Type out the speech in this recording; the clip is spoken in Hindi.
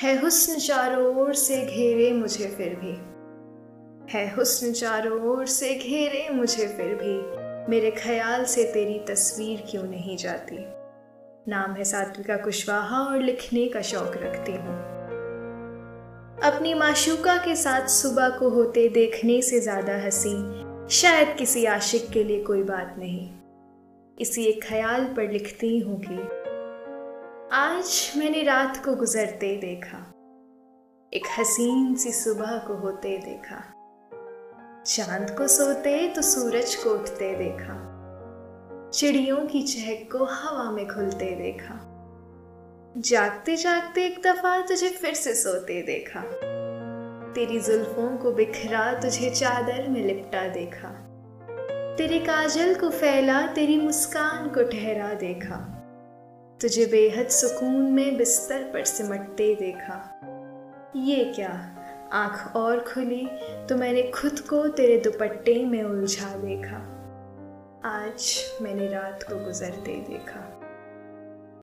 है हुस्न चारों ओर से घेरे मुझे फिर भी। है हुस्न चारों ओर से घेरे मुझे फिर भी। मेरे ख्याल से तेरी तस्वीर क्यों नहीं जाती? नाम है सात्विका कुशवाहा और लिखने का शौक रखती हूँ। अपनी माशूका के साथ सुबह को होते देखने से ज़्यादा हँसी, शायद किसी आशिक के लिए कोई बात नहीं। इसी एक ख्याल पर लिखती हूँ कि आज मैंने रात को गुजरते देखा। एक हसीन सी सुबह को होते देखा। चाँद को सोते तो सूरज को उठते देखा। चिड़ियों की चहक को हवा में खुलते देखा। जागते जागते एक दफ़ा तुझे फिर से सोते देखा। तेरी जुल्फों को बिखरा तुझे चादर में लिपटा देखा। तेरे काजल को फैला तेरी मुस्कान को ठहरा देखा। तुझे बेहद सुकून में बिस्तर पर सिमटते देखा। ये क्या? आँख और खुली तो मैंने खुद को तेरे दुपट्टे में उलझा देखा। आज मैंने रात को गुजरते देखा।